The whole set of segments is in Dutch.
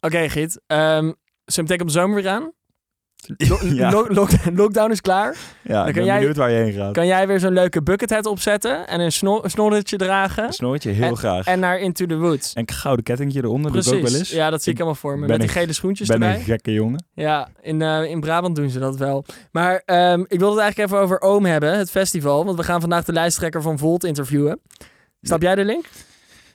Oké, Giet. Um, zo meteen op zomer weer aan. Lo- Ja. lo- lock- lockdown is klaar. Ja, ik kan ben jij- benieuwd waar je heen gaat. Kan jij weer zo'n leuke buckethead opzetten en een snor snorretje dragen Een snoortje, heel En- graag. en naar Into the Woods? En een gouden kettingje eronder, doe ik ook wel Precies. eens. Ja, dat zie ik Ik helemaal voor me. ben Met die gele schoentjes ben erbij. een gekke jongen. Ja, in, eh, in Brabant doen ze dat wel. Maar ehm, ik wilde het eigenlijk even over Oom hebben, het festival. Want we gaan vandaag de lijsttrekker van Volt interviewen. Snap jij de link?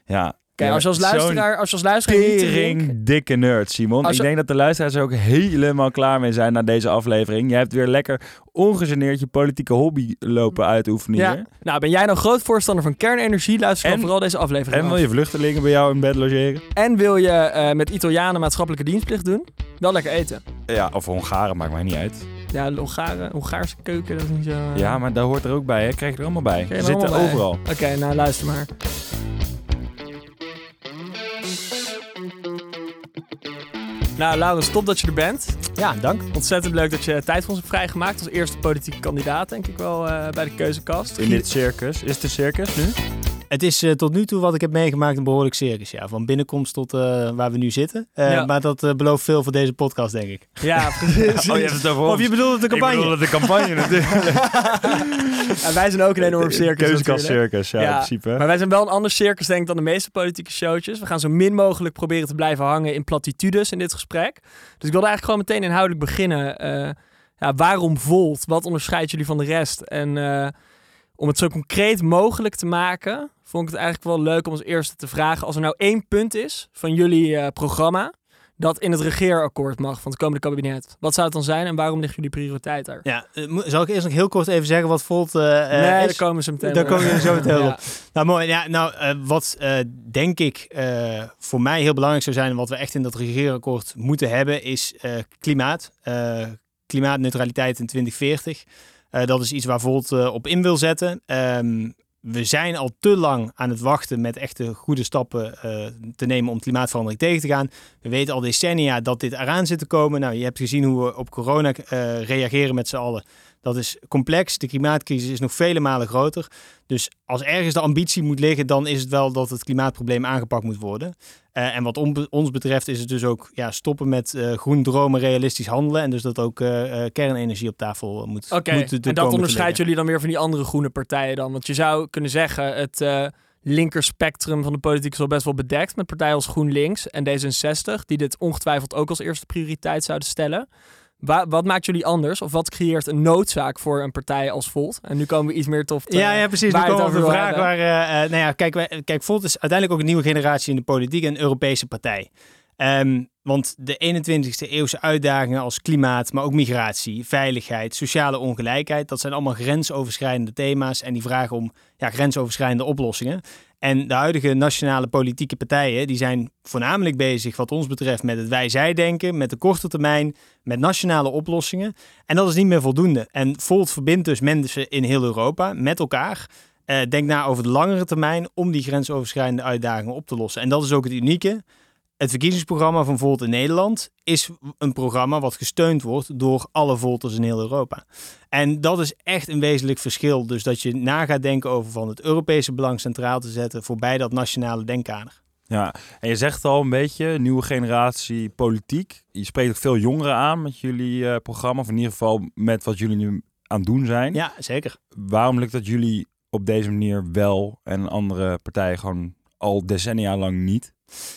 Ja. Kijk, als je als luisteraar, als je als luisteraar. Tering dikke nerd, Simon. Als Ik denk dat de luisteraars er ook helemaal klaar mee zijn na deze aflevering. Je hebt weer lekker ongegeneerd je politieke hobby lopen uitoefenen Ja. hier. Nou, ben jij nou groot voorstander van kernenergie? Luister En- vooral deze aflevering En af. wil je vluchtelingen bij jou in bed logeren? En wil je eh, met Italianen maatschappelijke dienstplicht doen? Wel lekker eten. Ja, of Hongaren, maakt mij niet uit. Ja, Hongaren, Hongaarse keuken, dat is niet zo... eh, Ja, maar daar hoort er ook bij, hè. Krijg je er allemaal bij. Ze zitten bij. overal. Oké, nou luister maar. Nou, Laurens, top dat je er bent. Ja, dank. Ontzettend leuk dat je tijd voor ons hebt vrijgemaakt. Als eerste politieke kandidaat, denk ik wel, eh, bij de keuzekast. In dit circus. Is het een circus nu? Het is eh, tot nu toe wat ik heb meegemaakt een behoorlijk circus. Ja. Van binnenkomst tot eh, waar we nu zitten. Eh, Ja. Maar dat belooft veel voor deze podcast, denk ik. Ja, precies. Oh, je hebt het over Of je bedoelt de campagne? Ik bedoel de campagne natuurlijk. Wij zijn ook een enorm circus Keuzekast circus, ja, Ja, in principe. Maar wij zijn wel een ander circus, denk ik, dan de meeste politieke showtjes. We gaan zo min mogelijk proberen te blijven hangen in platitudes in dit gesprek. Dus ik wilde eigenlijk gewoon meteen inhoudelijk beginnen. Ja, waarom Volt? Wat onderscheidt jullie van de rest? En om het zo concreet mogelijk te maken, vond ik het eigenlijk wel leuk om als eerste te vragen. Als er nou één punt is van jullie eh, programma dat in het regeerakkoord mag van het komende kabinet. Wat zou het dan zijn en waarom liggen jullie prioriteit daar? Ja, eh, zal ik eerst nog heel kort even zeggen wat Volt eh, nee, daar komen ze meteen Daar komen we zo meteen Ja. op. Nou, mooi. Ja, nou, wat denk ik voor mij heel belangrijk zou zijn... en wat we echt in dat regeerakkoord moeten hebben... is klimaat. Klimaatneutraliteit in 2040. Eh, dat is iets waar Volt eh, op in wil zetten. Ehm, we zijn al te lang aan het wachten met echte goede stappen eh, te nemen om klimaatverandering tegen te gaan. We weten al decennia dat dit eraan zit te komen. Nou, je hebt gezien hoe we op corona reageren met z'n allen. Dat is complex. De klimaatcrisis is nog vele malen groter. Dus als ergens de ambitie moet liggen, dan is het wel dat het klimaatprobleem aangepakt moet worden. Eh, en wat on- ons betreft is het dus ook ja, stoppen met eh, groen dromen, realistisch handelen. En dus dat ook eh, kernenergie op tafel moet, Oké, en dat onderscheidt jullie dan weer van die andere groene partijen dan? Want je zou kunnen zeggen, het linkerspectrum van de politiek is al best wel bedekt met partijen als GroenLinks en D66, die dit ongetwijfeld ook als eerste prioriteit zouden stellen. Wa- wat maakt jullie anders? Of wat creëert een noodzaak voor een partij als Volt? En nu komen we iets meer tof Ja, ja, precies. Nu waar komen we de vraag hebben. waar... eh, eh, nou ja, kijk, wij, kijk, Volt is uiteindelijk ook een nieuwe generatie in de politiek, een Europese partij. Ehm, want de 21ste eeuwse uitdagingen als klimaat, maar ook migratie, veiligheid, sociale ongelijkheid, dat zijn allemaal grensoverschrijdende thema's en die vragen om ja, grensoverschrijdende oplossingen. En de huidige nationale politieke partijen, die zijn voornamelijk bezig wat ons betreft met het wij-zij-denken, met de korte termijn, met nationale oplossingen. En dat is niet meer voldoende. En Volt verbindt dus mensen in heel Europa met elkaar. Eh, denk na over de langere termijn om die grensoverschrijdende uitdagingen op te lossen. En dat is ook het unieke. Het verkiezingsprogramma van Volt in Nederland is een programma wat gesteund wordt door alle Volters in heel Europa. En dat is echt een wezenlijk verschil. Dus dat je na gaat denken over van het Europese belang centraal te zetten voorbij dat nationale denkkader. Ja, en je zegt al een beetje, nieuwe generatie politiek. Je spreekt ook veel jongeren aan met jullie eh, programma, of in ieder geval met wat jullie nu aan het doen zijn. Ja, zeker. Waarom lukt dat jullie op deze manier wel en andere partijen gewoon al decennia lang niet?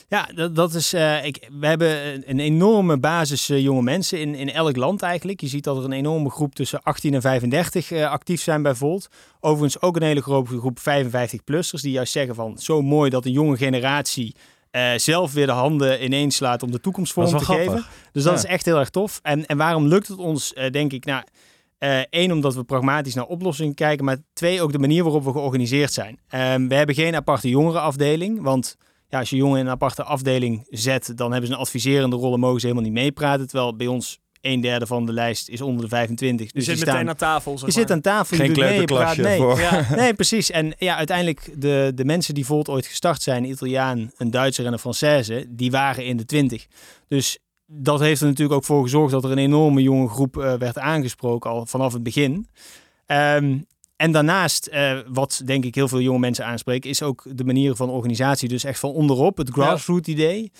Ja, dat, dat is. eh, ik, we hebben een, een enorme basis eh, jonge mensen in, in elk land eigenlijk. Je ziet dat er een enorme groep tussen 18 en 35 eh, actief zijn bij Volt. Overigens ook een hele grote groep 55-plussers die juist zeggen van zo mooi dat een jonge generatie zelf weer de handen ineens slaat om de toekomst vorm te geven. Dus dat Ja. is echt heel erg tof. En, en waarom lukt het ons, denk ik, nou, eh, één, omdat we pragmatisch naar oplossingen kijken, maar twee, ook de manier waarop we georganiseerd zijn. Ehm, we hebben geen aparte jongerenafdeling, want ja, als je jongeren in een aparte afdeling zet, dan hebben ze een adviserende rol en mogen ze helemaal niet meepraten. Terwijl bij ons een derde van de lijst is onder de 25. Je Dus zit die meteen staan, aan tafel, zeg je zit aan tafel, Geen je doet mee, je praat kleuterklasje mee. voor. Ja. Nee, precies. En ja, uiteindelijk de, de mensen die Volt ooit gestart zijn, een Italiaan, een Duitser en een Française, die waren in de twintig. Dus dat heeft er natuurlijk ook voor gezorgd dat er een enorme jonge groep eh, werd aangesproken al vanaf het begin. Ehm, en daarnaast, eh, wat denk ik heel veel jonge mensen aanspreekt, is ook de manier van organisatie. Dus echt van onderop, het grassroot idee.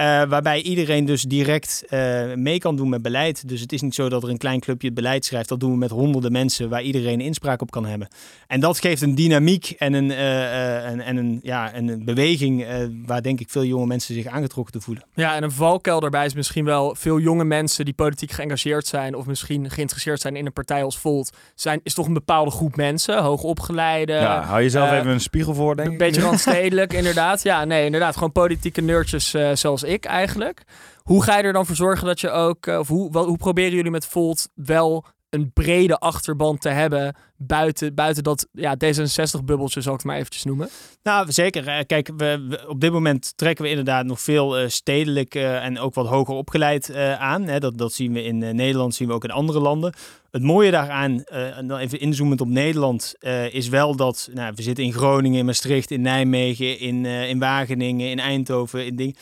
Uh, waarbij iedereen dus direct uh, mee kan doen met beleid. Dus het is niet zo dat er een klein clubje het beleid schrijft. Dat doen we met honderden mensen waar iedereen inspraak op kan hebben. En dat geeft een dynamiek en een, uh, en, en, een, ja, een beweging waar denk ik veel jonge mensen zich aangetrokken te voelen. Ja, en een valkuil daarbij is misschien wel veel jonge mensen die politiek geëngageerd zijn of misschien geïnteresseerd zijn in een partij als Volt. Zijn, is toch een bepaalde groep mensen, hoogopgeleide. Ja, hou jezelf even een spiegel voor, denk ik. Een beetje randstedelijk, inderdaad. Ja, nee, inderdaad. Gewoon politieke nerdjes zoals ik eigenlijk. Hoe ga je er dan voor zorgen dat je ook, of hoe, hoe proberen jullie met Volt wel een brede achterban te hebben buiten, buiten dat ja, D66-bubbeltje, zal ik het maar eventjes noemen? Nou, zeker. Kijk, we, op dit moment trekken we inderdaad nog veel uh, stedelijk en ook wat hoger opgeleid aan. Hè. Dat, dat zien we in Nederland, zien we ook in andere landen. Het mooie daaraan, en dan even inzoomend op Nederland, is wel dat nou, we zitten in Groningen, in Maastricht, in Nijmegen, in, in Wageningen, in Eindhoven, in dingen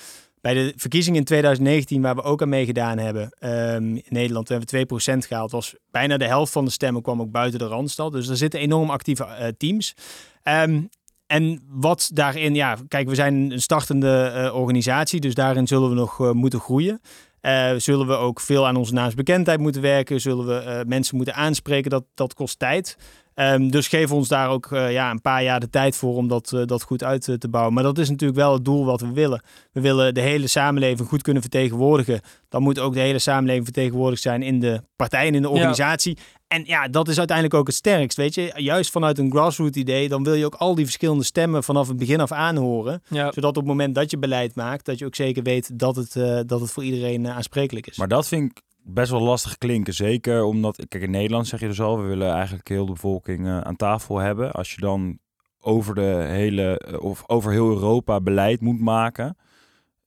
bij de verkiezingen in 2019, waar we ook aan meegedaan hebben, um, in Nederland, hebben we 2% gehaald, was bijna de helft van de stemmen kwam ook buiten de Randstad. Dus er zitten enorm actieve uh, teams. Um, en wat daarin, ja, kijk, we zijn een startende uh, organisatie, dus daarin zullen we nog uh, moeten groeien. Uh, zullen we ook veel aan onze naamsbekendheid moeten werken? Zullen we mensen moeten aanspreken? Dat, dat kost tijd. Um, dus geef ons daar ook uh, ja, een paar jaar de tijd voor om dat, dat goed uit te bouwen. Maar dat is natuurlijk wel het doel wat we willen. We willen de hele samenleving goed kunnen vertegenwoordigen. Dan moet ook de hele samenleving vertegenwoordigd zijn in de partij en in de organisatie. Ja. En ja, dat is uiteindelijk ook het sterkst. Weet je, juist vanuit een grassroots idee, dan wil je ook al die verschillende stemmen vanaf het begin af aanhoren. Ja. Zodat op het moment dat je beleid maakt, dat je ook zeker weet dat het, dat het voor iedereen aansprekelijk is. Maar dat vind ik best wel lastig klinken. Zeker omdat, kijk, in Nederland zeg je dus al, we willen eigenlijk heel de bevolking uh, aan tafel hebben. Als je dan over de hele, uh, of over heel Europa beleid moet maken.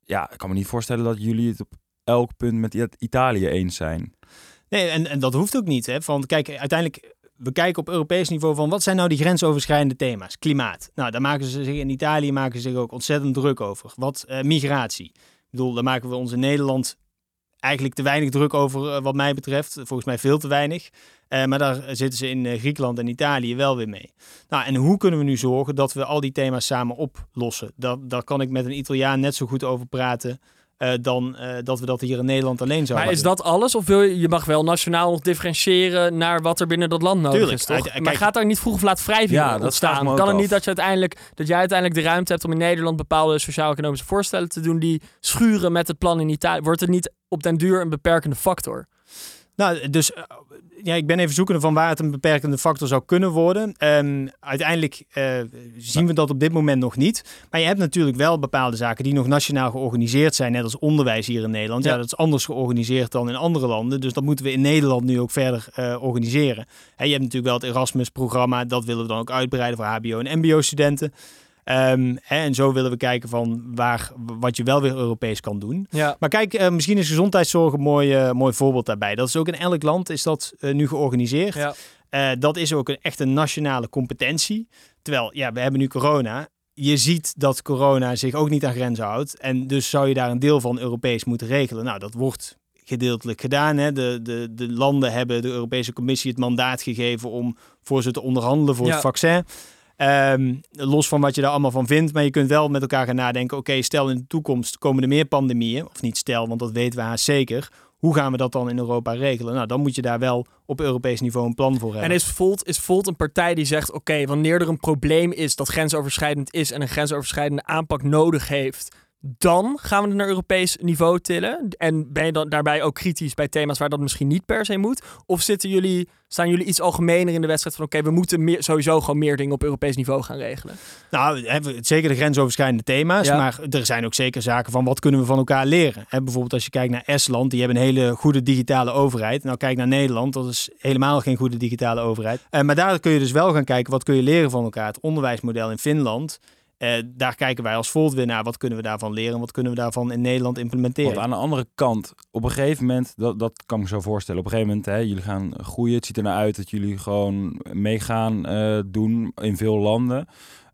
Ja, ik kan me niet voorstellen dat jullie het op elk punt met Italië eens zijn. Nee, en, en dat hoeft ook niet. Hè? Van, kijk, uiteindelijk, we kijken op Europees niveau van wat zijn nou die grensoverschrijdende thema's? Klimaat. Nou, daar maken ze zich in Italië maken ze zich ook ontzettend druk over. Wat uh, migratie. Ik bedoel, daar maken we ons in Nederland eigenlijk te weinig druk over, eh, wat mij betreft. Volgens mij veel te weinig. Uh, maar daar zitten ze in Griekenland en Italië wel weer mee. Nou, en hoe kunnen we nu zorgen dat we al die thema's samen oplossen? Dat, daar kan ik met een Italiaan net zo goed over praten. Uh, dan dat we dat hier in Nederland alleen zouden Maar is dat alles? Of wil je, je mag wel nationaal nog differentiëren naar wat er binnen dat land nodig Tuurlijk. is, toch? Kijk, maar gaat daar niet vroeg of laat wrijving ja, ontstaan? Kan het niet dat, je uiteindelijk, dat jij uiteindelijk de ruimte hebt om in Nederland bepaalde sociaal-economische voorstellen te doen die schuren met het plan in Italië? Wordt het niet op den duur een beperkende factor? Nou, dus ja, ik ben even zoekende van waar het een beperkende factor zou kunnen worden. Um, uiteindelijk uh, zien we dat op dit moment nog niet. Maar je hebt natuurlijk wel bepaalde zaken die nog nationaal georganiseerd zijn, net als onderwijs hier in Nederland. Ja, ja dat is anders georganiseerd dan in andere landen. Dus dat moeten we in Nederland nu ook verder uh, organiseren. He, je hebt natuurlijk wel het Erasmus-programma, dat willen we dan ook uitbreiden voor HBO en MBO-studenten. Um, hè, en zo willen we kijken van waar, wat je wel weer Europees kan doen. Ja. Maar kijk, uh, misschien is gezondheidszorg een mooi, uh, mooi voorbeeld daarbij. Dat is ook in elk land is dat uh, nu georganiseerd. Ja. dat is ook een, echt een nationale competentie. Terwijl, ja, we hebben nu corona. Je ziet dat corona zich ook niet aan grenzen houdt. En dus zou je daar een deel van Europees moeten regelen. Nou, dat wordt gedeeltelijk gedaan. Hè. De, de, de landen hebben de Europese Commissie het mandaat gegeven om voor ze te onderhandelen voor ja. het vaccin. Um, los van wat je daar allemaal van vindt. Maar je kunt wel met elkaar gaan nadenken. Oké, stel in de toekomst komen er meer pandemieën. Of niet stel, want dat weten we haast zeker. Hoe gaan we dat dan in Europa regelen? Nou, dan moet je daar wel op Europees niveau een plan voor hebben. En is Volt, is Volt een partij die zegt: oké, wanneer er een probleem is dat grensoverschrijdend is en een grensoverschrijdende aanpak nodig heeft, dan gaan we het naar Europees niveau tillen. En ben je dan daarbij ook kritisch bij thema's waar dat misschien niet per se moet? Of zitten jullie, staan jullie iets algemener in de wedstrijd van oké, we moeten meer, sowieso gewoon meer dingen op Europees niveau gaan regelen? Nou, hebben zeker de grensoverschrijdende thema's, maar er zijn ook zeker zaken van wat kunnen we van elkaar leren. He, bijvoorbeeld als je kijkt naar Estland, die hebben een hele goede digitale overheid. Nou, kijk naar Nederland, dat is helemaal geen goede digitale overheid. Uh, maar daar kun je dus wel gaan kijken, wat kun je leren van elkaar? Het onderwijsmodel in Finland uh, daar kijken wij als Volt weer naar. Wat kunnen we daarvan leren? Wat kunnen we daarvan in Nederland implementeren? Want aan de andere kant, op een gegeven moment, dat, dat kan ik me zo voorstellen. Op een gegeven moment, hè, jullie gaan groeien. Het ziet er naar uit dat jullie gewoon meegaan uh, doen in veel landen.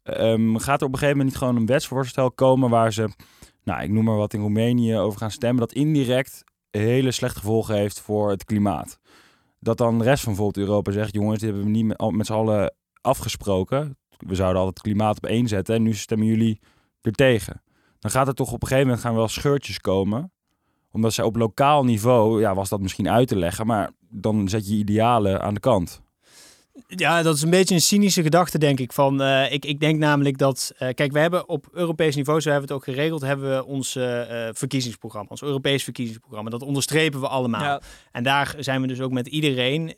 Um, gaat er op een gegeven moment niet gewoon een wetsvoorstel komen waar ze, nou, ik noem maar wat in Roemenië over gaan stemmen, dat indirect hele slechte gevolgen heeft voor het klimaat? Dat dan de rest van bijvoorbeeld Europa zegt, jongens, dit hebben we niet met, met z'n allen afgesproken we zouden altijd het klimaat op één zetten en nu stemmen jullie er tegen. dan gaat er toch op een gegeven moment gaan wel scheurtjes komen. Omdat ze op lokaal niveau, ja, was dat misschien uit te leggen, maar dan zet je idealen aan de kant. Ja, dat is een beetje een cynische gedachte, denk ik. Van, uh, ik, ik denk namelijk dat... Uh, kijk, we hebben op Europees niveau, zo hebben we het ook geregeld... hebben we ons uh, verkiezingsprogramma, ons Europees verkiezingsprogramma. Dat onderstrepen we allemaal. Ja. En daar zijn we dus ook met iedereen...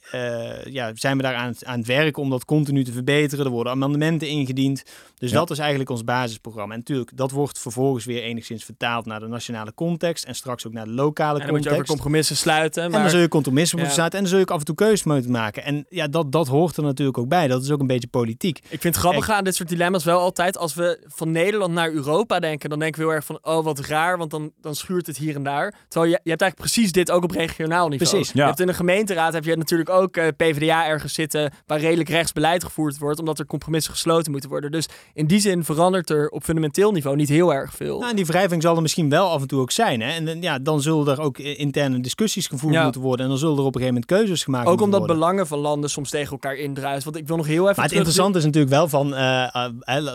ja, zijn we daar aan, aan het werken om dat continu te verbeteren. Er worden amendementen ingediend. Dus dat is eigenlijk ons basisprogramma. En natuurlijk, dat wordt vervolgens weer enigszins vertaald... naar de nationale context en straks ook naar de lokale en dan context. moet je over compromissen sluiten. Maar... En dan zul je compromissen moeten sluiten. En dan zul je ook af en toe keuzes moeten maken. En ja, dat, dat hoort er natuurlijk ook bij. Dat is ook een beetje politiek. Ik vind het grappig aan dit soort dilemma's wel altijd. Als we van Nederland naar Europa denken, dan denken we heel erg van, oh wat raar, want dan, dan schuurt het hier en daar. Terwijl je, je hebt eigenlijk precies dit ook op regionaal niveau. Precies. Je hebt in de gemeenteraad heb je natuurlijk ook uh, PvdA ergens zitten waar redelijk rechtsbeleid gevoerd wordt, omdat er compromissen gesloten moeten worden. Dus in die zin verandert er op fundamenteel niveau niet heel erg veel. Nou, en die wrijving zal er misschien wel af en toe ook zijn. Hè? En ja, dan zullen er ook interne discussies gevoerd ja. moeten worden. En dan zullen er op een gegeven moment keuzes gemaakt ook worden. Ook omdat belangen van landen soms tegen elkaar indruisen. Want ik wil nog heel even. Maar het interessante is natuurlijk wel van uh,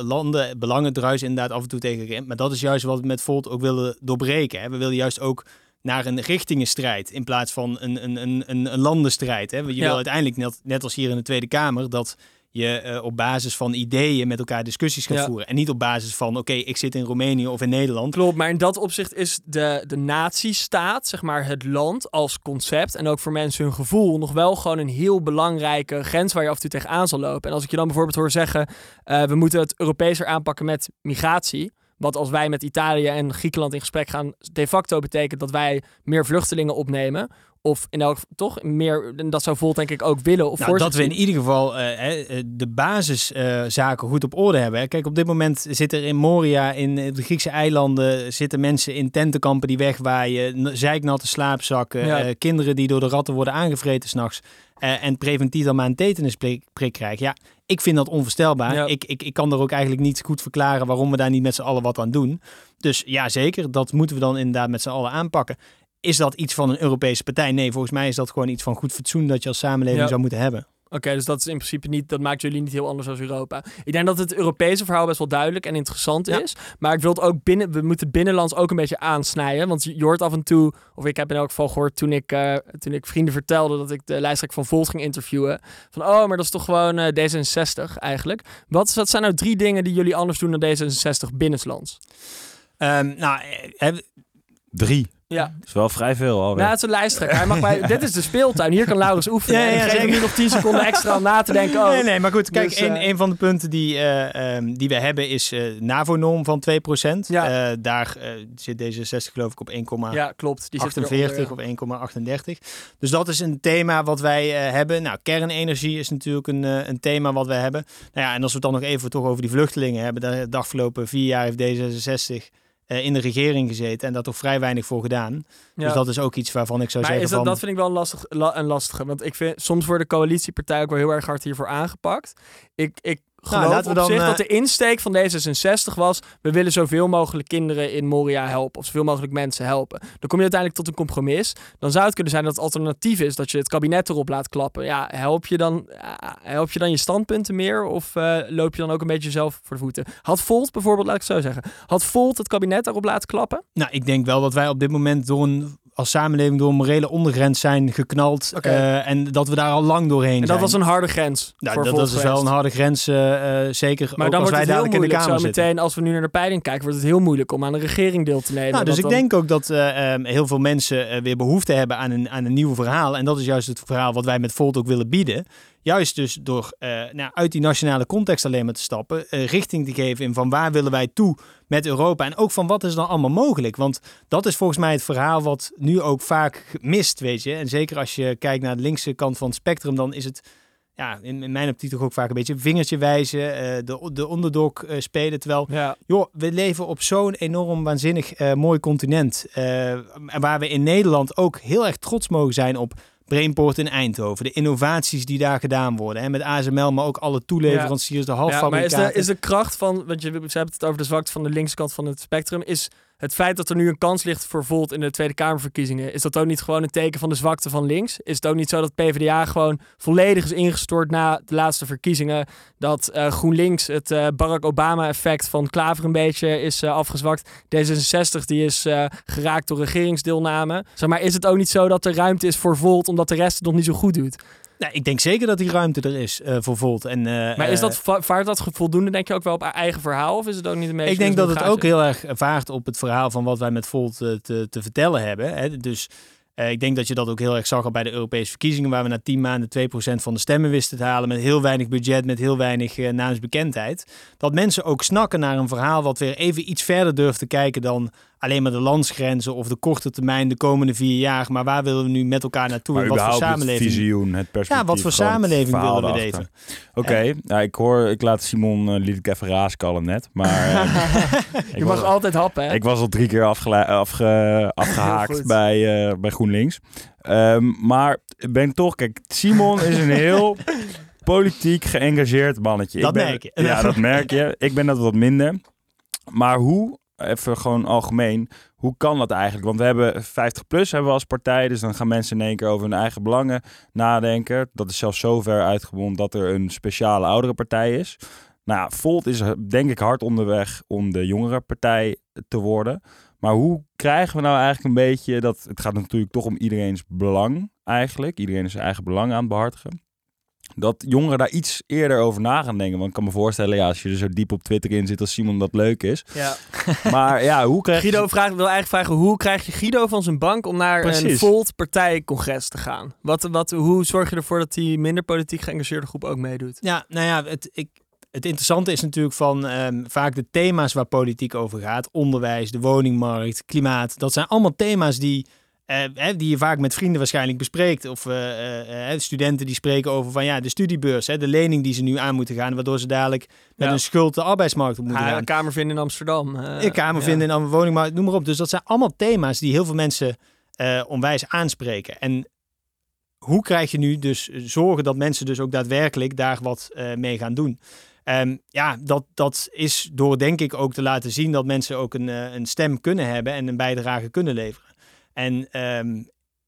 landen, belangen druisen inderdaad af en toe tegen. Maar dat is juist wat we met Volt ook willen doorbreken. Hè. We willen juist ook naar een richtingenstrijd in plaats van een, een, een, een, een landenstrijd. Hè. Je ja. wil uiteindelijk, net, net als hier in de Tweede Kamer, dat je uh, op basis van ideeën met elkaar discussies gaat ja. voeren. En niet op basis van, oké, ik zit in Roemenië of in Nederland. Klopt, maar in dat opzicht is de, de nazistaat, zeg maar het land als concept... en ook voor mensen hun gevoel nog wel gewoon een heel belangrijke grens... waar je af en toe tegenaan zal lopen. En als ik je dan bijvoorbeeld hoor zeggen... Uh, we moeten het Europeeser aanpakken met migratie... Wat als wij met Italië en Griekenland in gesprek gaan, de facto betekent dat wij meer vluchtelingen opnemen. Of in elk toch meer, dat zou Volt denk ik ook willen. Of nou, dat we in ieder geval uh, de basiszaken uh, goed op orde hebben. Kijk, op dit moment zitten er in Moria, in de Griekse eilanden, zitten mensen in tentenkampen die wegwaaien, zeiknatte slaapzakken, ja. uh, kinderen die door de ratten worden aangevreten s'nachts. En preventief dan maar een tetanusprik krijgen. Ja, ik vind dat onvoorstelbaar. Ja. Ik, ik, ik kan er ook eigenlijk niet goed verklaren waarom we daar niet met z'n allen wat aan doen. Dus ja, zeker. Dat moeten we dan inderdaad met z'n allen aanpakken. Is dat iets van een Europese partij? Nee, volgens mij is dat gewoon iets van goed fatsoen dat je als samenleving ja. zou moeten hebben. Oké, okay, dus dat is in principe niet, dat maakt jullie niet heel anders als Europa. Ik denk dat het Europese verhaal best wel duidelijk en interessant ja. is. Maar ik wil het ook binnen, we moeten binnenlands ook een beetje aansnijden. Want je, hoort af en toe, of ik heb in elk geval gehoord toen ik, uh, toen ik vrienden vertelde dat ik de lijsttrekker van Volt ging interviewen. Van, oh, maar dat is toch gewoon uh, D66 eigenlijk. Wat, wat zijn nou drie dingen die jullie anders doen dan D66 binnenlands? Um, nou, heb, drie. Ja. Dat is wel vrij veel alweer. Nou, het is een lijsttrekker. Hij mag bij, dit is de speeltuin. Hier kan Laurens oefenen. Ja, ja, ja geef nu nog 10 seconden extra om na te denken. Oh. Nee, nee, maar goed. Kijk, dus, uh, een, een van de punten die, uh, um, die we hebben is uh, NAVO-norm van 2%. Ja. Daar zit deze 60 geloof ik op 1,48 ja, klopt. Die 48 of 1,38. Dus dat is een thema wat wij hebben. Nou, kernenergie is natuurlijk een, een thema wat we hebben. Nou ja, en als we het dan nog even toch over die vluchtelingen hebben. De, afgelopen vier jaar heeft D66 uh, in de regering gezeten en daar toch vrij weinig voor gedaan. Ja. Dus dat is ook iets waarvan ik zou maar zeggen is dat, van... dat vind ik wel een, lastig, la, een lastige. Want ik vind, soms worden coalitiepartijen ook wel heel erg hard hiervoor aangepakt. Ik, ik geloof nou, op dan, zich uh... dat de insteek van D66 was... we willen zoveel mogelijk kinderen in Moria helpen... of zoveel mogelijk mensen helpen. Dan kom je uiteindelijk tot een compromis. Dan zou het kunnen zijn dat het alternatief is... dat je het kabinet erop laat klappen. Ja, help je dan, uh, help je, dan je standpunten meer... of uh, loop je dan ook een beetje zelf voor de voeten? Had Volt bijvoorbeeld, laat ik zo zeggen... had Volt het kabinet daarop laten klappen? Nou, ik denk wel dat wij op dit moment door een als samenleving door een morele ondergrens zijn geknald. Okay. Uh, en dat we daar al lang doorheen en dat was een harde grens. Nou, dat, dat is wel een harde grens, uh, zeker. Maar dan als wordt wij het heel moeilijk zo meteen, als we nu naar de peiling kijken, wordt het heel moeilijk om aan de regering deel te nemen. Nou, dus ik dan... denk ook dat um, heel veel mensen weer behoefte hebben aan een, aan een nieuw verhaal. En dat is juist het verhaal wat wij met Volt ook willen bieden. Juist dus door uh, nou, uit die nationale context alleen maar te stappen, uh, richting te geven in van waar willen wij toe met Europa en ook van wat is dan allemaal mogelijk. Want dat is volgens mij het verhaal wat nu ook vaak mist, weet je. En zeker als je kijkt naar de linkse kant van het spectrum, dan is het ja, in, in mijn optiek toch ook vaak een beetje vingertje wijzen, uh, de, de underdog uh, spelen. Terwijl, ja. joh, we leven op zo'n enorm waanzinnig uh, mooi continent. waar we in Nederland ook heel erg trots mogen zijn op Brainport in Eindhoven. De innovaties die daar gedaan worden. En met ASML, maar ook alle toeleveranciers, ja. de halffabrikaten. Ja, maar is de, is de kracht van, want je, hebben het over de zwakte van de linkse kant van het spectrum, is het feit dat er nu een kans ligt voor Volt in de Tweede Kamerverkiezingen, is dat ook niet gewoon een teken van de zwakte van links? Is het ook niet zo dat PvdA gewoon volledig is ingestort na de laatste verkiezingen? Dat uh, GroenLinks het uh, Barack Obama-effect van Klaver een beetje is uh, afgezwakt. D66 die is geraakt door regeringsdeelname. Zeg maar, is het ook niet zo dat er ruimte is voor Volt omdat de rest het nog niet zo goed doet? Nou, ik denk zeker dat die ruimte er is uh, voor Volt. En, uh, maar is dat, vaart dat voldoende, denk je, ook wel op eigen verhaal? Of is het ook niet een beetje... Ik denk dat het ook heel erg vaart op het verhaal van wat wij met Volt te, te, vertellen hebben. Hè? Dus ik denk dat je dat ook heel erg zag al bij de Europese verkiezingen, waar we na tien maanden 2% van de stemmen wisten te halen met heel weinig budget, met heel weinig naamsbekendheid. Dat mensen ook snakken naar een verhaal wat weer even iets verder durft te kijken dan alleen maar de landsgrenzen of de korte termijn, de komende vier jaar. Maar waar willen we nu met elkaar naartoe? Maar wat voor samenleving? Het visioen, het perspectief. Ja, wat voor samenleving willen we leven? Oké, okay. nou, ik hoor, ik laat Simon uh, liet ik even raaskallen net, maar je mag altijd happen. Hè? Ik was al drie keer afge, afgehaakt bij, uh, bij GroenLinks. Um, maar ik ben toch, kijk, Simon is een heel politiek geëngageerd mannetje. Dat ik ben, merk je. Ja, dat merk je. Ik ben dat wat minder. Maar hoe even gewoon algemeen, hoe kan dat eigenlijk? Want we hebben 50 plus hebben we als partij, dus dan gaan mensen in één keer over hun eigen belangen nadenken. Dat is zelfs zover uitgebond dat er een speciale oudere partij is. Nou ja, Volt is denk ik hard onderweg om de jongere partij te worden. Maar hoe krijgen we nou eigenlijk een beetje dat het gaat natuurlijk toch om iedereen's belang eigenlijk. Iedereen is zijn eigen belang aan het behartigen dat jongeren daar iets eerder over na gaan denken. Want ik kan me voorstellen, ja, als je er zo diep op Twitter in zit als Simon dat leuk is. Ja. Maar ja, hoe krijg Guido vraagt, wil eigenlijk vragen, hoe krijg je Guido van zijn bank om naar een Volt partijcongres te gaan? Wat, wat, hoe zorg je ervoor dat die minder politiek geëngageerde groep ook meedoet? Ja, nou ja, het, ik, het interessante is natuurlijk van um, vaak de thema's waar politiek over gaat. Onderwijs, de woningmarkt, klimaat. Dat zijn allemaal thema's die uh, die je vaak met vrienden waarschijnlijk bespreekt. Of uh, uh, studenten die spreken over van ja, de studiebeurs, hè, de lening die ze nu aan moeten gaan, waardoor ze dadelijk met een schuld de arbeidsmarkt op moeten gaan. Een kamer vinden in Amsterdam. een kamer vinden in een woningmarkt, noem maar op. Dus dat zijn allemaal thema's die heel veel mensen onwijs aanspreken. En hoe krijg je nu dus zorgen dat mensen dus ook daadwerkelijk daar wat mee gaan doen? Um, ja, dat, dat is door denk ik ook te laten zien dat mensen ook een, een stem kunnen hebben en een bijdrage kunnen leveren. En ehm,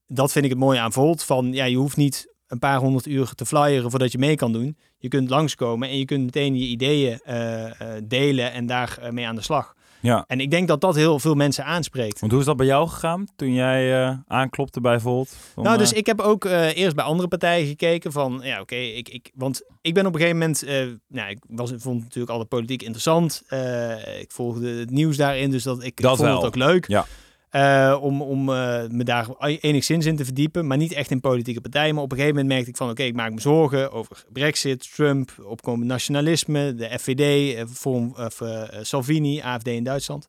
dat vind ik het mooie aan Volt. Van, ja, je hoeft niet een paar honderd uur te flyeren voordat je mee kan doen. Je kunt langskomen en je kunt meteen je ideeën uh, delen en daar uh, mee aan de slag. Ja. En ik denk dat dat heel veel mensen aanspreekt. Want hoe is dat bij jou gegaan toen jij uh, aanklopte bij Volt? nou, dus ik heb ook eerst bij andere partijen gekeken van, ja oké, ik, ik, want ik ben op een gegeven moment, nou, ik was, vond natuurlijk alle politiek interessant. ik volgde het nieuws daarin, dus dat ik dat vond wel. het ook leuk. Ja. Uh, om om uh, me daar enigszins in te verdiepen, maar niet echt in politieke partijen. Maar op een gegeven moment merkte ik van oké, ik maak me zorgen over Brexit, Trump, opkomend nationalisme, de FVD, uh, of, Salvini, AFD in Duitsland.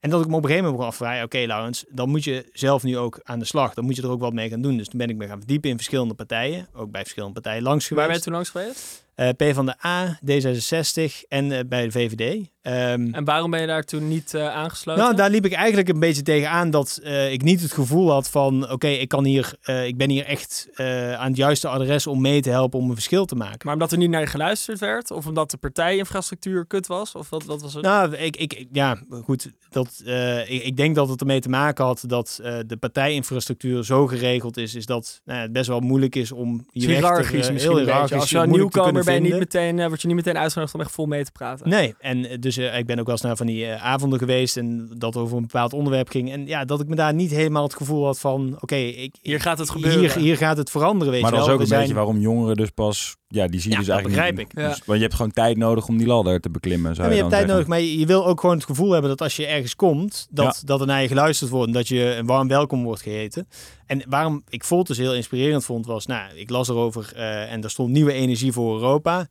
En dat ik me op een gegeven moment begon afvragen, oké Laurens, dan moet je zelf nu ook aan de slag. Dan moet je er ook wat mee gaan doen. Dus toen ben ik me gaan verdiepen in verschillende partijen, ook bij verschillende partijen langs geweest. Waar ben je toen langs geweest? P van de A, D66 en bij de VVD. Um, en waarom ben je daar toen niet uh, aangesloten? Nou, daar liep ik eigenlijk een beetje tegenaan dat ik niet het gevoel had van... oké, ik kan hier, ik ben hier echt aan het juiste adres om mee te helpen om een verschil te maken. Maar omdat er niet naar je geluisterd werd? Of omdat de partijinfrastructuur kut was? Of wat, wat was het? Nou, ik, ik, ja, goed. Dat, ik, ik, denk dat het ermee te maken had dat de partijinfrastructuur zo geregeld is... is dat nou, het best wel moeilijk is om hier echt... Heel hiërarchisch. Als je een nieuwkomer ben je niet meteen, word je niet meteen uitgenodigd om echt vol mee te praten. Nee, en eh, dus ik ben ook wel eens naar van die uh, avonden geweest en dat over een bepaald onderwerp ging. En ja, dat ik me daar niet helemaal het gevoel had van, oké, ik hier gaat het gebeuren. Hier, hier gaat het veranderen, weet maar je wel. Maar dat is ook een beetje waarom jongeren dus pas, ja, die zie je ja, dus eigenlijk begrijp niet. ik. Ja. Dus, want je hebt gewoon tijd nodig om die ladder te beklimmen. Zou ja, je, je hebt tijd zeggen. nodig, maar je wil ook gewoon het gevoel hebben dat als je ergens komt, dat, dat er naar je geluisterd wordt en dat je een warm welkom wordt geheten. En waarom ik Volt dus heel inspirerend vond, was, nou, ik las erover uh, en er stond nieuwe energie voor Europa.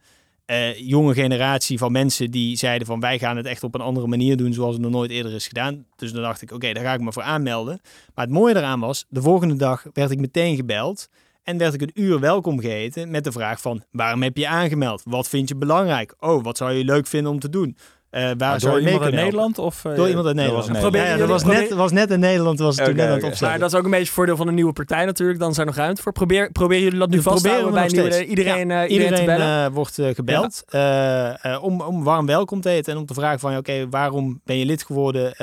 Uh, jonge generatie van mensen die zeiden van wij gaan het echt op een andere manier doen zoals het nog nooit eerder is gedaan. Dus dan dacht ik, oké, daar ga ik me voor aanmelden. Maar het mooie eraan was, de volgende dag werd ik meteen gebeld en werd ik een uur welkom geheten met de vraag van waarom heb je aangemeld? Wat vind je belangrijk? Oh, wat zou je leuk vinden om te doen? Eh, waar zou door iemand uit helpen? Nederland? Of, eh, Door iemand uit dat Nederland. was in Probeer Ja, ja, dat was net, was net in Nederland, was het toen net aan het oké. opzetten. Maar dat is ook een beetje het voordeel van een nieuwe partij natuurlijk. Dan is er nog ruimte voor. Probeer, proberen jullie dat nu vast te houden bij nieuwe, iedereen, Ja, eh, iedereen, te bellen? wordt gebeld om, om warm welkom te heten en om te vragen van, oké, waarom ben je lid geworden?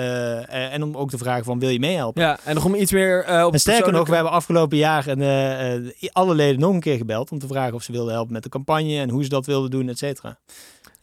En om ook te vragen van, wil je meehelpen? ja, en nog om iets meer op En sterker nog, we hebben afgelopen jaar een, alle leden nog een keer gebeld om te vragen of ze wilden helpen met de campagne en hoe ze dat wilden doen, et cetera.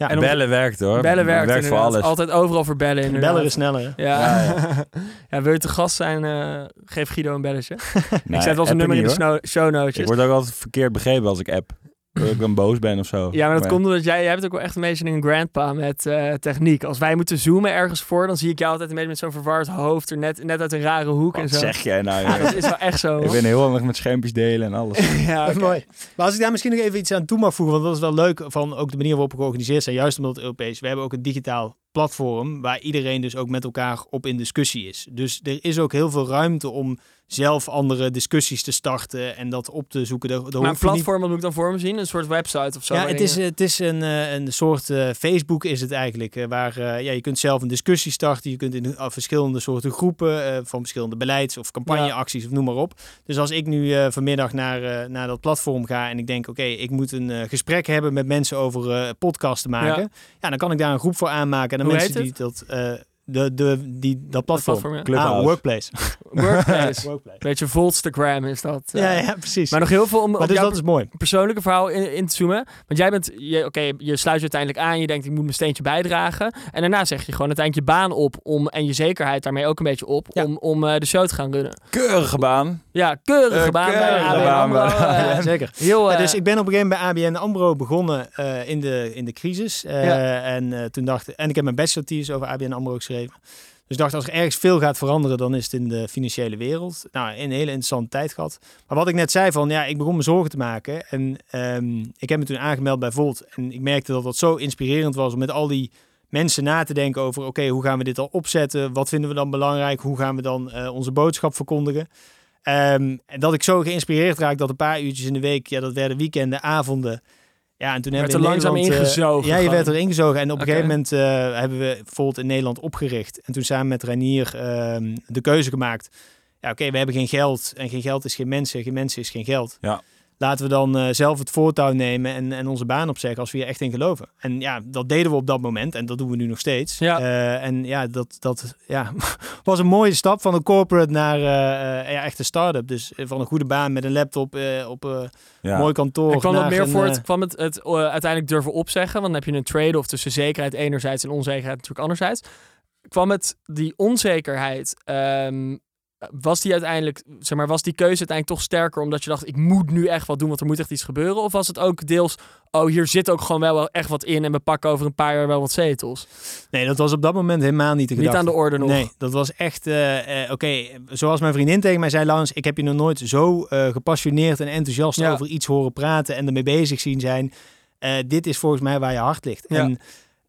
Ja, En om- Bellen werkt hoor. Bellen werkt, werkt voor inderdaad. alles. Altijd overal voor bellen inderdaad. bellen is sneller. hè? Ja. Ja, Ja, wil je te gast zijn, eh, geef Guido een belletje. Nee, ik zet wel zijn nummer in de show notes. Ik word ook altijd verkeerd begrepen als ik app. Dat ik dan boos ben of zo. Ja, maar dat komt omdat jij, jij bent ook wel echt een beetje een grandpa met eh, techniek. Als wij moeten zoomen ergens voor, dan zie ik jou altijd een beetje met zo'n verward hoofd er net, net uit een rare hoek en Wat zo. zeg jij nou? Ja, dat is wel echt zo. Ik ben heel handig met schermpjes delen en alles. ja. Mooi. Maar als ik daar misschien nog even iets aan toe mag voegen, want dat is wel leuk van ook de manier waarop we georganiseerd zijn, juist omdat het Europees. We hebben ook een digitaal platform waar iedereen dus ook met elkaar op in discussie is. Dus er is ook heel veel ruimte om zelf andere discussies te starten en dat op te zoeken. Daar, daar Maar een je niet- platform, wat moet ik dan voor me zien? Een soort website of zo? Ja, het is, het is een, eh, een soort eh, Facebook is het eigenlijk, eh, waar ja, je kunt zelf een discussie starten. Je kunt in verschillende soorten groepen van verschillende beleids- of campagneacties of noem maar op. Dus als ik nu vanmiddag naar, naar dat platform ga en ik denk, oké, ik moet een gesprek hebben met mensen over podcasten maken. Ja. Ja. dan kan ik daar een groep voor aanmaken. En dan mensen die dat, de, de, die, dat platform. platform, ja. Clubhouse. Ah, workplace. Workplace. workplace. Beetje Voltstagram is dat. eh. Ja, ja, precies. Maar nog heel veel om Maar op dus jouw dat is mooi. persoonlijke verhaal in, in te zoomen. Want jij bent, je, oké, je sluit je uiteindelijk aan. Je denkt, ik moet mijn steentje bijdragen. En daarna zeg je gewoon uiteindelijk je baan op. Om, en je zekerheid daarmee ook een beetje op. Ja. Om, om eh, de show te gaan runnen. Keurige baan. Ja, keurige baan bij keurige ABN baan AMRO. bij Ja, zeker. heel, Ja, eh, dus ik ben op een gegeven moment bij ABN AMRO begonnen eh, in, de, in de crisis. Eh, Ja. En eh, toen dacht en ik heb mijn bachelor thesis over ABN AMRO geschreven. Dus ik dacht, als er ergens veel gaat veranderen, dan is het in de financiële wereld. Nou, een hele interessante tijd gehad. Maar wat ik net zei van, ja, ik begon me zorgen te maken. En ehm, ik heb me toen aangemeld bij Volt. En ik merkte dat dat zo inspirerend was om met al die mensen na te denken over, oké, hoe gaan we dit al opzetten? Wat vinden we dan belangrijk? Hoe gaan we dan eh, onze boodschap verkondigen? Ehm, en dat ik zo geïnspireerd raakte dat een paar uurtjes in de week, ja, dat werden weekenden, avonden. Ja, en toen hebben Werd we er langzaam Nederland, eh, ingezogen ja, je gewoon. werd er ingezogen. En op een gegeven moment eh, hebben we Volt in Nederland opgericht. En toen samen met Reinier ehm, de keuze gemaakt. Ja, oké, we hebben geen geld. En geen geld is geen mensen. Geen mensen is geen geld. Ja. Laten we dan eh, zelf het voortouw nemen en, en onze baan opzeggen als we hier echt in geloven. En ja, dat deden we op dat moment. En dat doen we nu nog steeds. Ja. Eh, en ja, dat, dat ja, was een mooie stap van een corporate naar eh, eh, ja, echt een start-up. Dus van een goede baan met een laptop eh, op een Ja. mooi kantoor. Ik kwam dat meer voor het, kwam het, het uiteindelijk durven opzeggen. Want dan heb je een trade-off tussen zekerheid enerzijds en onzekerheid natuurlijk anderzijds. Kwam het die onzekerheid, ehm, was die uiteindelijk, zeg maar, was die keuze uiteindelijk toch sterker omdat je dacht, ik moet nu echt wat doen, want er moet echt iets gebeuren? Of was het ook deels, oh, hier zit ook gewoon wel echt wat in en we pakken over een paar jaar wel wat zetels? Nee, dat was op dat moment helemaal niet de Niet gedachte. aan de orde nog. Nee, dat was echt, eh, eh, oké, zoals mijn vriendin tegen mij zei, Laurens, ik heb je nog nooit zo eh, gepassioneerd en enthousiast Ja. over iets horen praten en ermee bezig zien zijn. Dit is volgens mij waar je hart ligt. Ja. En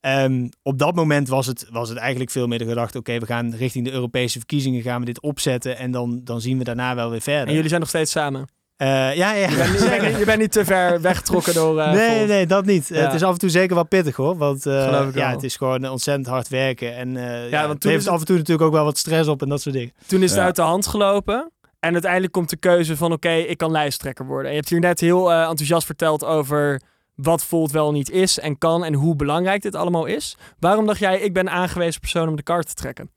ehm, op dat moment was het, was het eigenlijk veel meer de gedachte, oké, we gaan richting de Europese verkiezingen, gaan we dit opzetten en dan, dan zien we daarna wel weer verder. En jullie zijn nog steeds samen. Eh, ja, ja. Je bent, je bent niet- je bent niet te ver weggetrokken door... eh, nee, nee, dat niet. Ja. Het is af en toe zeker wel pittig hoor. Want eh, Geloof ik ja, wel. het is gewoon ontzettend hard werken. En eh, ja, want het toen heeft is het- af en toe natuurlijk ook wel wat stress op en dat soort dingen. Toen is het Ja. uit de hand gelopen. En uiteindelijk komt de keuze van oké, ik kan lijsttrekker worden. En je hebt hier net heel enthousiast verteld over wat Volt wel niet is en kan en hoe belangrijk dit allemaal is. Waarom dacht jij, ik ben aangewezen persoon om de kaart te trekken?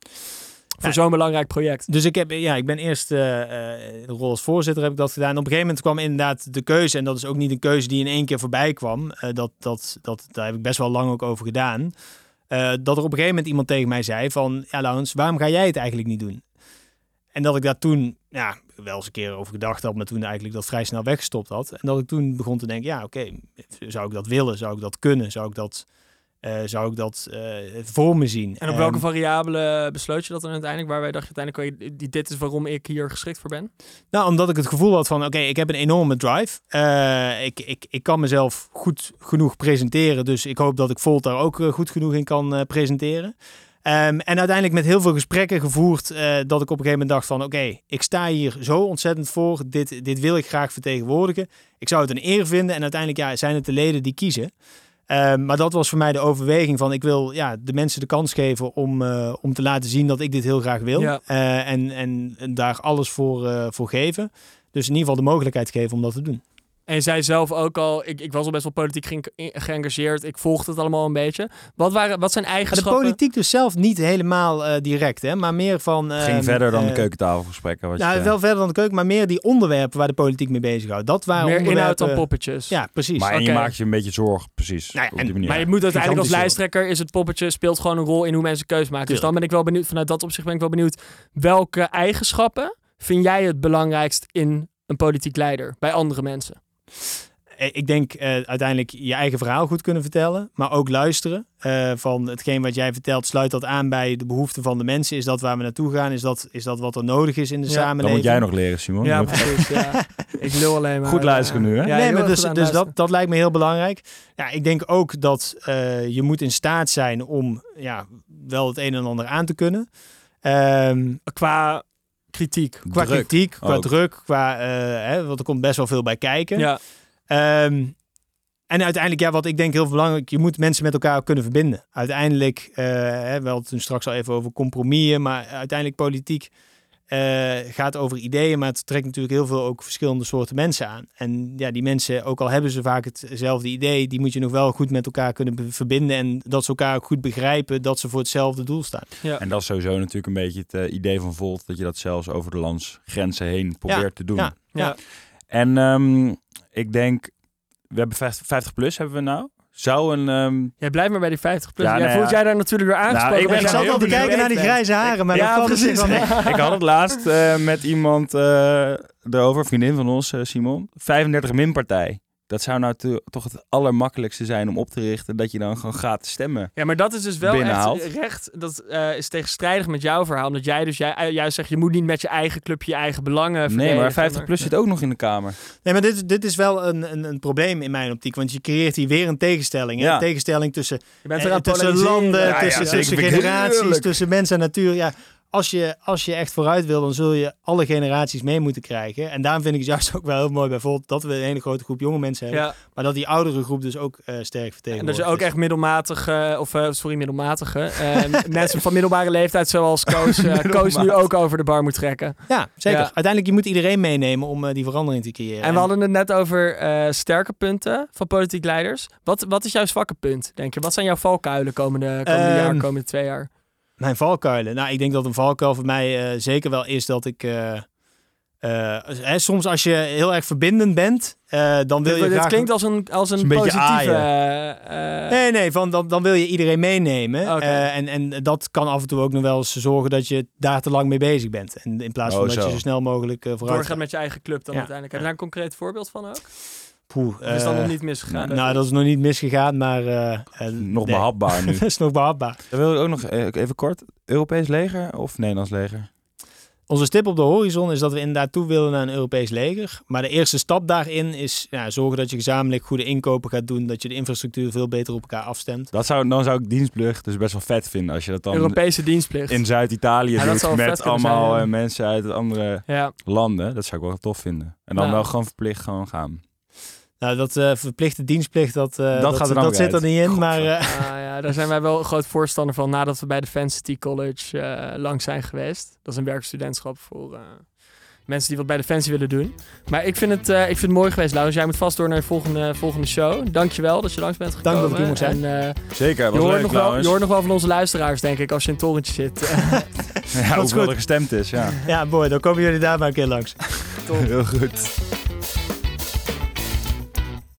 Voor Ja. zo'n belangrijk project. Dus ik, heb, ja, ik ben eerst in de rol als voorzitter heb ik dat gedaan. Op een gegeven moment kwam inderdaad de keuze. En dat is ook niet een keuze die in één keer voorbij kwam. Eh, dat, dat, dat, daar heb ik best wel lang ook over gedaan. Dat er op een gegeven moment iemand tegen mij zei van... Ja, Laurens, waarom ga jij het eigenlijk niet doen? En dat ik daar toen ja, wel eens een keer over gedacht had... maar toen eigenlijk dat vrij snel weggestopt had. En dat ik toen begon te denken... Ja, oké, zou ik dat willen? Zou ik dat kunnen? Zou ik dat, eh, zou ik dat eh, voor me zien? En op welke variabelen besloot je dat dan uiteindelijk? Waar wij dachten uiteindelijk, dit is waarom ik hier geschikt voor ben? Nou, omdat ik het gevoel had van, oké, ik heb een enorme drive. Eh, ik, ik, ik kan mezelf goed genoeg presenteren. Dus ik hoop dat ik Volt daar ook goed genoeg in kan presenteren. Ehm, en uiteindelijk met heel veel gesprekken gevoerd eh, dat ik op een gegeven moment dacht van, oké, ik sta hier zo ontzettend voor. Dit, dit wil ik graag vertegenwoordigen. Ik zou het een eer vinden. En uiteindelijk ja, zijn het de leden die kiezen. Ehm, maar dat was voor mij de overweging van ik wil ja, de mensen de kans geven om, eh, om te laten zien dat ik dit heel graag wil. Ja. Eh, en, en, daar alles voor, voor geven. Dus in ieder geval de mogelijkheid geven om dat te doen. En zei zelf ook al, ik, ik was al best wel politiek ge- geëngageerd. Ik volgde het allemaal een beetje. Wat, waren, wat zijn Maar de eigenschappen? politiek dus zelf niet helemaal eh, direct, hè, maar meer van... Het ging ehm, verder dan de eh, keukentafelgesprekken. Wat je Nou, wel verder dan de keuken, maar meer die onderwerpen waar de politiek mee bezighoudt. Dat waren Meer inhoud dan poppetjes. Ja, precies. maar en je maakt je een beetje zorgen, precies. Nou ja, op en- die manier. Maar je moet uiteindelijk als lijsttrekker is het poppetje speelt gewoon een rol in hoe mensen keuze maken. Dus dan ben ik wel benieuwd, vanuit dat opzicht ben ik wel benieuwd, welke eigenschappen vind jij het belangrijkst in een politiek leider bij andere mensen? Eh, Ik denk eh, uiteindelijk je eigen verhaal goed kunnen vertellen, maar ook luisteren. eh, van hetgeen wat jij vertelt, sluit dat aan bij de behoeften van de mensen? Is dat waar we naartoe gaan? Is dat, is dat wat er nodig is in de Ja, dan samenleving? moet jij nog leren, Simon. Moet precies. Ja. Ik lul alleen maar. Goed luisteren nu, hè? Ja, nee, maar dus, dus dat, dat lijkt me heel belangrijk. Ja, ik denk ook dat eh, je moet in staat zijn om ja, wel het een en ander aan te kunnen. Ehm, Qua kritiek. qua Druk kritiek, qua ook. druk, qua, eh, hè, want er komt best wel veel bij kijken. Ja. Ehm, en uiteindelijk, ja, wat ik denk heel belangrijk, je moet mensen met elkaar kunnen verbinden. Uiteindelijk, eh, hè, we hadden het straks al even over compromissen, maar uiteindelijk politiek eh, gaat over ideeën, maar het trekt natuurlijk heel veel ook verschillende soorten mensen aan. En ja, die mensen, ook al hebben ze vaak hetzelfde idee, die moet je nog wel goed met elkaar kunnen verbinden en dat ze elkaar ook goed begrijpen dat ze voor hetzelfde doel staan. En dat is sowieso natuurlijk een beetje het eh, idee van Volt, dat je dat zelfs over de landsgrenzen heen probeert te doen. ja. Ja. En ehm, ik denk, we hebben 50, 50 plus hebben we nou. Zou een... ehm, Jij blijft maar bij die 50 plus. Ja, nou voelt ja. jij daar natuurlijk weer aangesproken. Nou, ik ben. Ik zat al te kijken naar die grijze haren, maar Ja, dat precies. ik had het laatst eh, met iemand eh erover, vriendin van ons, eh, Simon. 35 minpartij. Dat zou nou to- toch het allermakkelijkste zijn om op te richten, dat je dan gewoon gaat stemmen. Ja, maar dat is dus wel binnenhaalt. echt recht. Dat eh, is tegenstrijdig met jouw verhaal. Omdat jij dus jij, eh, juist zegt, je moet niet met je eigen clubje je eigen belangen Nee, maar 50 plus zit ook nog in de Kamer. Nee, maar dit, dit is wel een, een, een probleem in mijn optiek. Want je creëert hier weer een tegenstelling. hè? Ja. Een tegenstelling tussen, Je bent eh, tussen landen, Ja, ja, tussen, generaties, tussen mens en natuur. Ja, als je, als je echt vooruit wil, dan zul je alle generaties mee moeten krijgen. En daarom vind ik het juist ook wel heel mooi bijvoorbeeld dat we een hele grote groep jonge mensen hebben. Ja, Maar dat die oudere groep dus ook eh, sterk en vertegenwoordigd dat je ook is. echt middelmatige, of eh, sorry, middelmatige, eh, mensen van middelbare leeftijd zoals Koos, Koos nu ook over de bar moet trekken. Ja, zeker. Ja. Uiteindelijk, je moet iedereen meenemen om die verandering te creëren. En we hadden het net over eh, sterke punten van politiek leiders. Wat, wat is jouw zwakke punt, denk je? Wat zijn jouw valkuilen komende, komende Ehm, jaar, komende twee jaar? Mijn valkuilen. Nou, ik denk dat een valkuil voor mij eh, zeker wel is dat ik. eh, eh, hè, soms als je heel erg verbindend bent, eh, dan wil je dit graag... klinkt als een, als een, positieve... Nee, nee, van, dan, dan wil je iedereen meenemen. Eh, en, en dat kan af en toe ook nog wel eens zorgen dat je daar te lang mee bezig bent. En in plaats van Oh, dat je zo. snel mogelijk eh, vooruit doorgaan gaat. met je eigen club dan Ja. uiteindelijk. Heb je daar een concreet voorbeeld van ook? Poeh, Of is dat eh, nog niet misgegaan? Nou, dat is nog niet misgegaan, maar... eh, eh, Nog nee. behapbaar nu. dat is nog behapbaar. Dan wil ik ook nog even kort. Europees leger of Nederlands leger? Onze stip op de horizon is dat we inderdaad toe willen naar een Europees leger. Maar de eerste stap daarin is ja, zorgen dat je gezamenlijk goede inkopen gaat doen. Dat je de infrastructuur veel beter op elkaar afstemt. Dat zou, dan zou ik dienstplicht dus best wel vet vinden. Als je dat dan Europese dienstplicht. in Zuid-Italië Ja, dat doet met allemaal zijn, ja. mensen uit andere Ja, landen. Dat zou ik wel tof vinden. En dan wel gewoon verplicht gewoon gaan. Nou, dat eh, verplichte dienstplicht, dat, eh, dat, gaat er dat zit er niet in. Maar eh, Ah, ja, daar zijn wij wel groot voorstander van nadat we bij de Fan City College eh, lang zijn geweest. Dat is een werkstudentschap voor eh, mensen die wat bij de Fancy willen doen. Maar ik vind het, eh, ik vind het mooi geweest, Laurens. Jij moet vast door naar de volgende, volgende show. Dankjewel dat je langs bent gekomen. dat ik hier mocht zijn. En, eh, Zeker, je, hoort leuk nog wel, trouwens. je hoort nog wel van onze luisteraars, denk ik, als je in het torentje zit. ja, Dat hoeveel goed. er gestemd is, ja. ja, mooi. Dan komen jullie daar maar een keer langs. Heel goed.